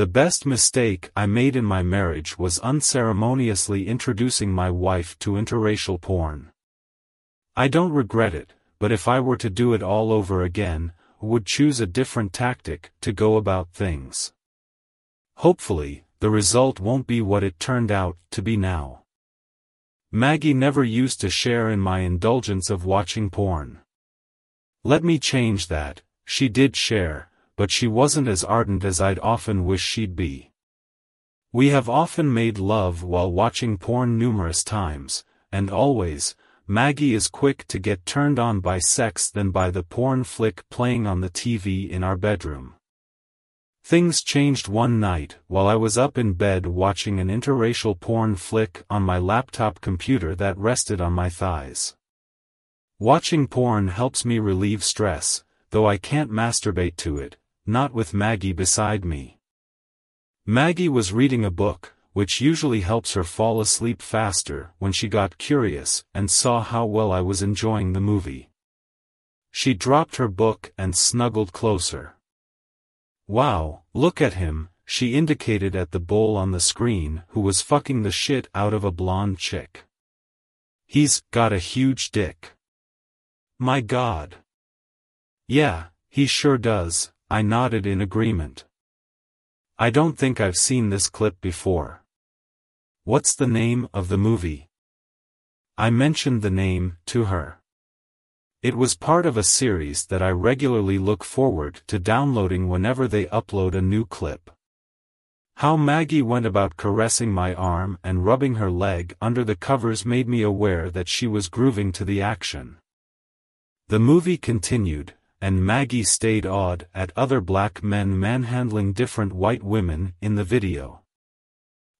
The best mistake I made in my marriage was unceremoniously introducing my wife to interracial porn. I don't regret it, but if I were to do it all over again, would choose a different tactic to go about things. Hopefully, the result won't be what it turned out to be now. Maggie never used to share in my indulgence of watching porn. Let me change that, she did share, but she wasn't as ardent as I'd often wish she'd be. We have often made love while watching porn numerous times, and always, Maggie is quick to get turned on by sex than by the porn flick playing on the TV in our bedroom. Things changed one night while I was up in bed watching an interracial porn flick on my laptop computer that rested on my thighs. Watching porn helps me relieve stress, though I can't masturbate to it, not with Maggie beside me. Maggie was reading a book, which usually helps her fall asleep faster when she got curious and saw how well I was enjoying the movie. She dropped her book and snuggled closer. Wow, look at him, she indicated at the bull on the screen who was fucking the shit out of a blonde chick. He's got a huge dick. My god. Yeah, he sure does, I nodded in agreement. I don't think I've seen this clip before. What's the name of the movie? I mentioned the name to her. It was part of a series that I regularly look forward to downloading whenever they upload a new clip. How Maggie went about caressing my arm and rubbing her leg under the covers made me aware that she was grooving to the action. The movie continued, and Maggie stayed awed at other black men manhandling different white women in the video.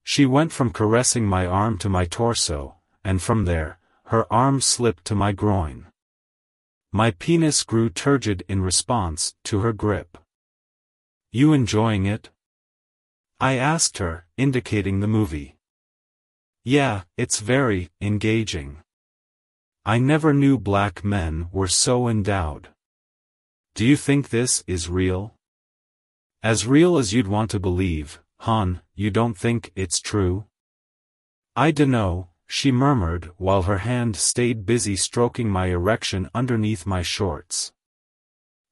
She went from caressing my arm to my torso, and from there, her arm slipped to my groin. My penis grew turgid in response to her grip. You enjoying it? I asked her, indicating the movie. Yeah, it's very engaging. I never knew black men were so endowed. Do you think this is real? As real as you'd want to believe, hon, you don't think it's true? I dunno, she murmured while her hand stayed busy stroking my erection underneath my shorts.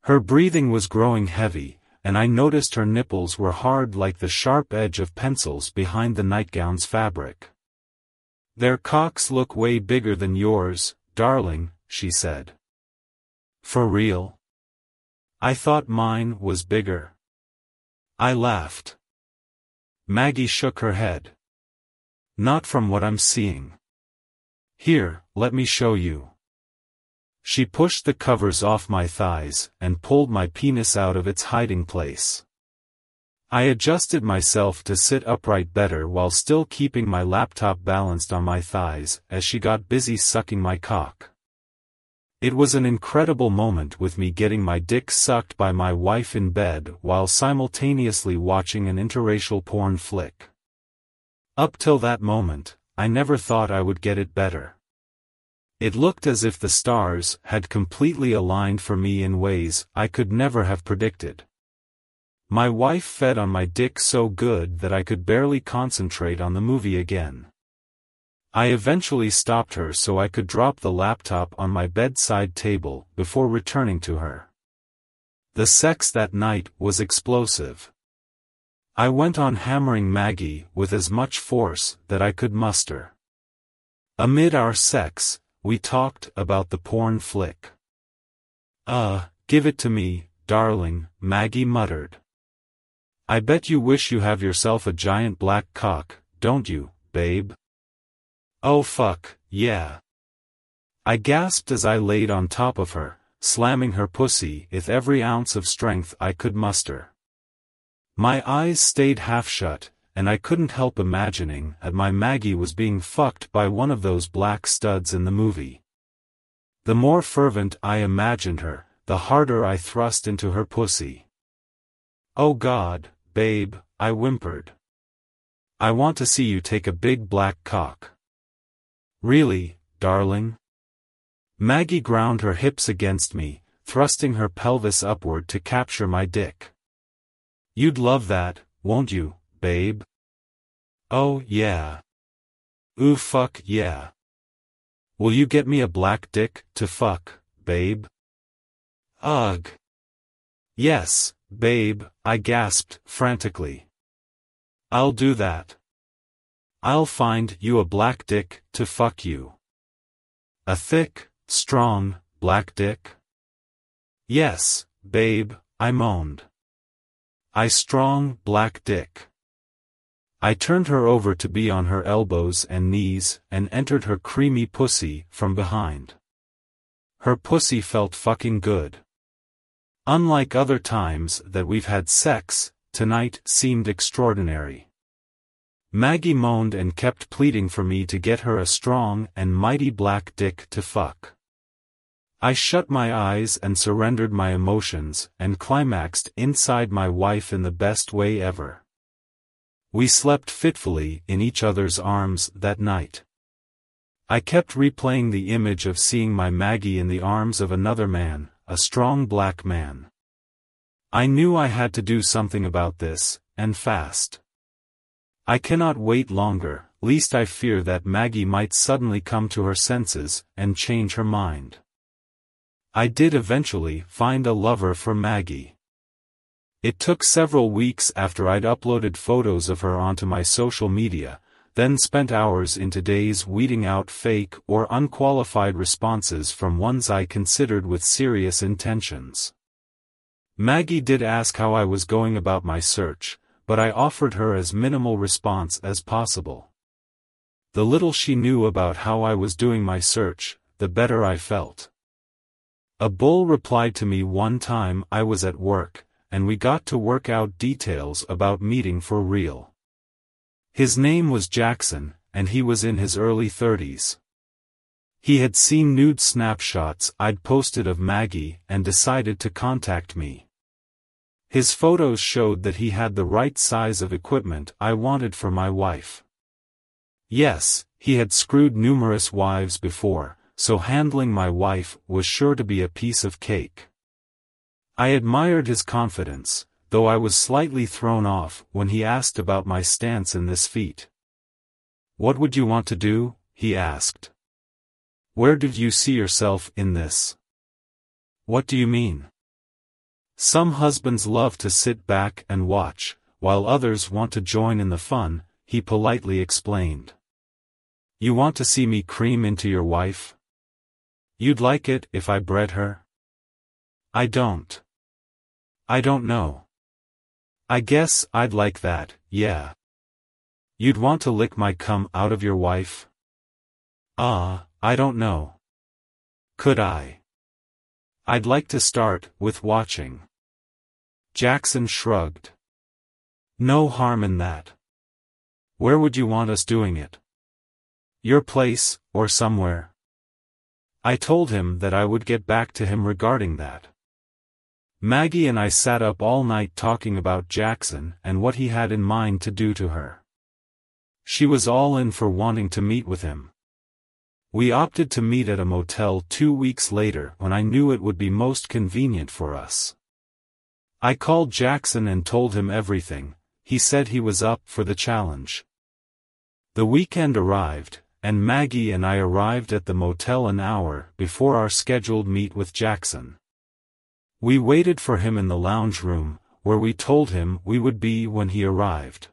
Her breathing was growing heavy, and I noticed her nipples were hard like the sharp edge of pencils behind the nightgown's fabric. Their cocks look way bigger than yours, darling, she said. For real? I thought mine was bigger. I laughed. Maggie shook her head. Not from what I'm seeing. Here, let me show you. She pushed the covers off my thighs and pulled my penis out of its hiding place. I adjusted myself to sit upright better while still keeping my laptop balanced on my thighs as she got busy sucking my cock. It was an incredible moment with me getting my dick sucked by my wife in bed while simultaneously watching an interracial porn flick. Up till that moment, I never thought I would get it better. It looked as if the stars had completely aligned for me in ways I could never have predicted. My wife fed on my dick so good that I could barely concentrate on the movie again. I eventually stopped her so I could drop the laptop on my bedside table before returning to her. The sex that night was explosive. I went on hammering Maggie with as much force that I could muster. Amid our sex, we talked about the porn flick. Uh, give it to me, darling, Maggie muttered. I bet you wish you have yourself a giant black cock, don't you, babe? Oh fuck, yeah. I gasped as I laid on top of her, slamming her pussy with every ounce of strength I could muster. My eyes stayed half shut, and I couldn't help imagining that my Maggie was being fucked by one of those black studs in the movie. The more fervent I imagined her, the harder I thrust into her pussy. Oh God, babe, I whimpered. I want to see you take a big black cock. Really, darling? Maggie ground her hips against me, thrusting her pelvis upward to capture my dick. You'd love that, won't you, babe? Oh, yeah. Ooh fuck yeah. Will you get me a black dick, to fuck, babe? Ugh. Yes, babe, I gasped, frantically. I'll do that. I'll find you a black dick, to fuck you. A thick, strong, black dick? Yes, babe, I moaned. I strong, black dick. I turned her over to be on her elbows and knees, and entered her creamy pussy, from behind. Her pussy felt fucking good. Unlike other times that we've had sex, tonight seemed extraordinary. Maggie moaned and kept pleading for me to get her a strong and mighty black dick to fuck. I shut my eyes and surrendered my emotions, and climaxed inside my wife in the best way ever. We slept fitfully in each other's arms that night. I kept replaying the image of seeing my Maggie in the arms of another man, a strong black man. I knew I had to do something about this, and fast. I cannot wait longer, least I fear that Maggie might suddenly come to her senses, and change her mind. I did eventually find a lover for Maggie. It took several weeks after I'd uploaded photos of her onto my social media, then spent hours into days weeding out fake or unqualified responses from ones I considered with serious intentions. Maggie did ask how I was going about my search, but I offered her as minimal response as possible. The little she knew about how I was doing my search, the better I felt. A bull replied to me one time I was at work, and we got to work out details about meeting for real. His name was Jackson, and he was in his early 30s. He had seen nude snapshots I'd posted of Maggie and decided to contact me. His photos showed that he had the right size of equipment I wanted for my wife. Yes, he had screwed numerous wives before, so handling my wife was sure to be a piece of cake. I admired his confidence, though I was slightly thrown off when he asked about my stance in this feat. What would you want to do? he asked. Where did you see yourself in this? What do you mean? Some husbands love to sit back and watch, while others want to join in the fun, he politely explained. You want to see me cream into your wife? You'd like it if I bred her? I don't. I don't know. I guess I'd like that, yeah. You'd want to lick my cum out of your wife? Ah, uh, I don't know. Could I? I'd like to start with watching. Jackson shrugged. No harm in that. Where would you want us doing it? Your place, or somewhere? I told him that I would get back to him regarding that. Maggie and I sat up all night talking about Jackson and what he had in mind to do to her. She was all in for wanting to meet with him. We opted to meet at a motel two weeks later when I knew it would be most convenient for us. I called Jackson and told him everything, he said he was up for the challenge. The weekend arrived, and Maggie and I arrived at the motel an hour before our scheduled meet with Jackson. We waited for him in the lounge room, where we told him we would be when he arrived.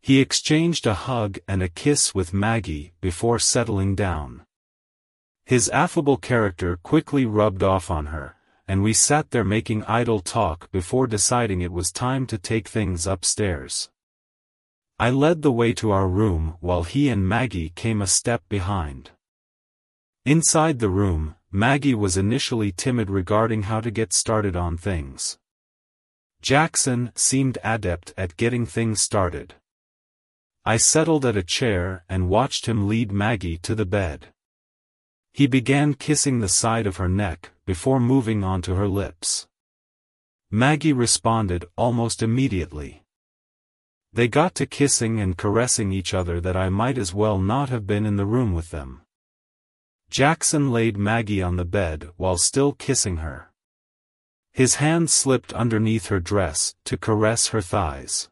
He exchanged a hug and a kiss with Maggie before settling down. His affable character quickly rubbed off on her, and we sat there making idle talk before deciding it was time to take things upstairs. I led the way to our room while he and Maggie came a step behind. Inside the room, Maggie was initially timid regarding how to get started on things. Jackson seemed adept at getting things started. I settled at a chair and watched him lead Maggie to the bed. He began kissing the side of her neck, before moving on to her lips. Maggie responded almost immediately. They got to kissing and caressing each other that I might as well not have been in the room with them. Jackson laid Maggie on the bed while still kissing her. His hand slipped underneath her dress to caress her thighs.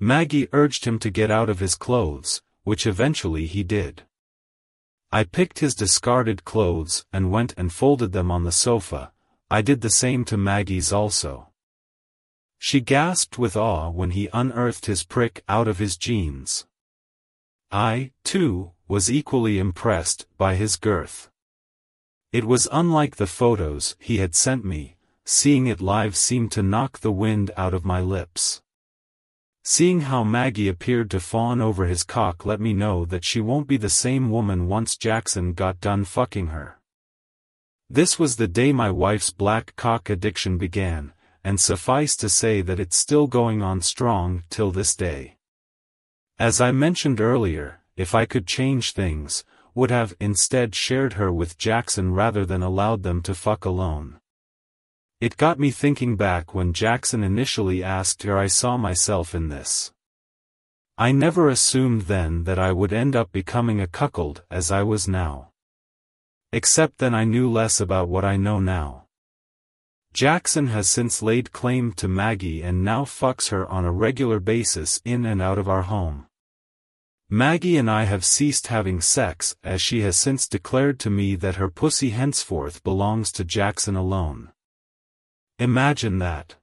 Maggie urged him to get out of his clothes, which eventually he did. I picked his discarded clothes and went and folded them on the sofa, I did the same to Maggie's also. She gasped with awe when he unearthed his prick out of his jeans. I, too, was equally impressed by his girth. It was unlike the photos he had sent me, seeing it live seemed to knock the wind out of my lips. Seeing how Maggie appeared to fawn over his cock let me know that she won't be the same woman once Jackson got done fucking her. This was the day my wife's black cock addiction began, and suffice to say that it's still going on strong till this day. As I mentioned earlier, if I could change things, would have instead shared her with Jackson rather than allowed them to fuck alone. It got me thinking back when Jackson initially asked her I saw myself in this. I never assumed then that I would end up becoming a cuckold as I was now. Except then I knew less about what I know now. Jackson has since laid claim to Maggie and now fucks her on a regular basis in and out of our home. Maggie and I have ceased having sex as she has since declared to me that her pussy henceforth belongs to Jackson alone. Imagine that.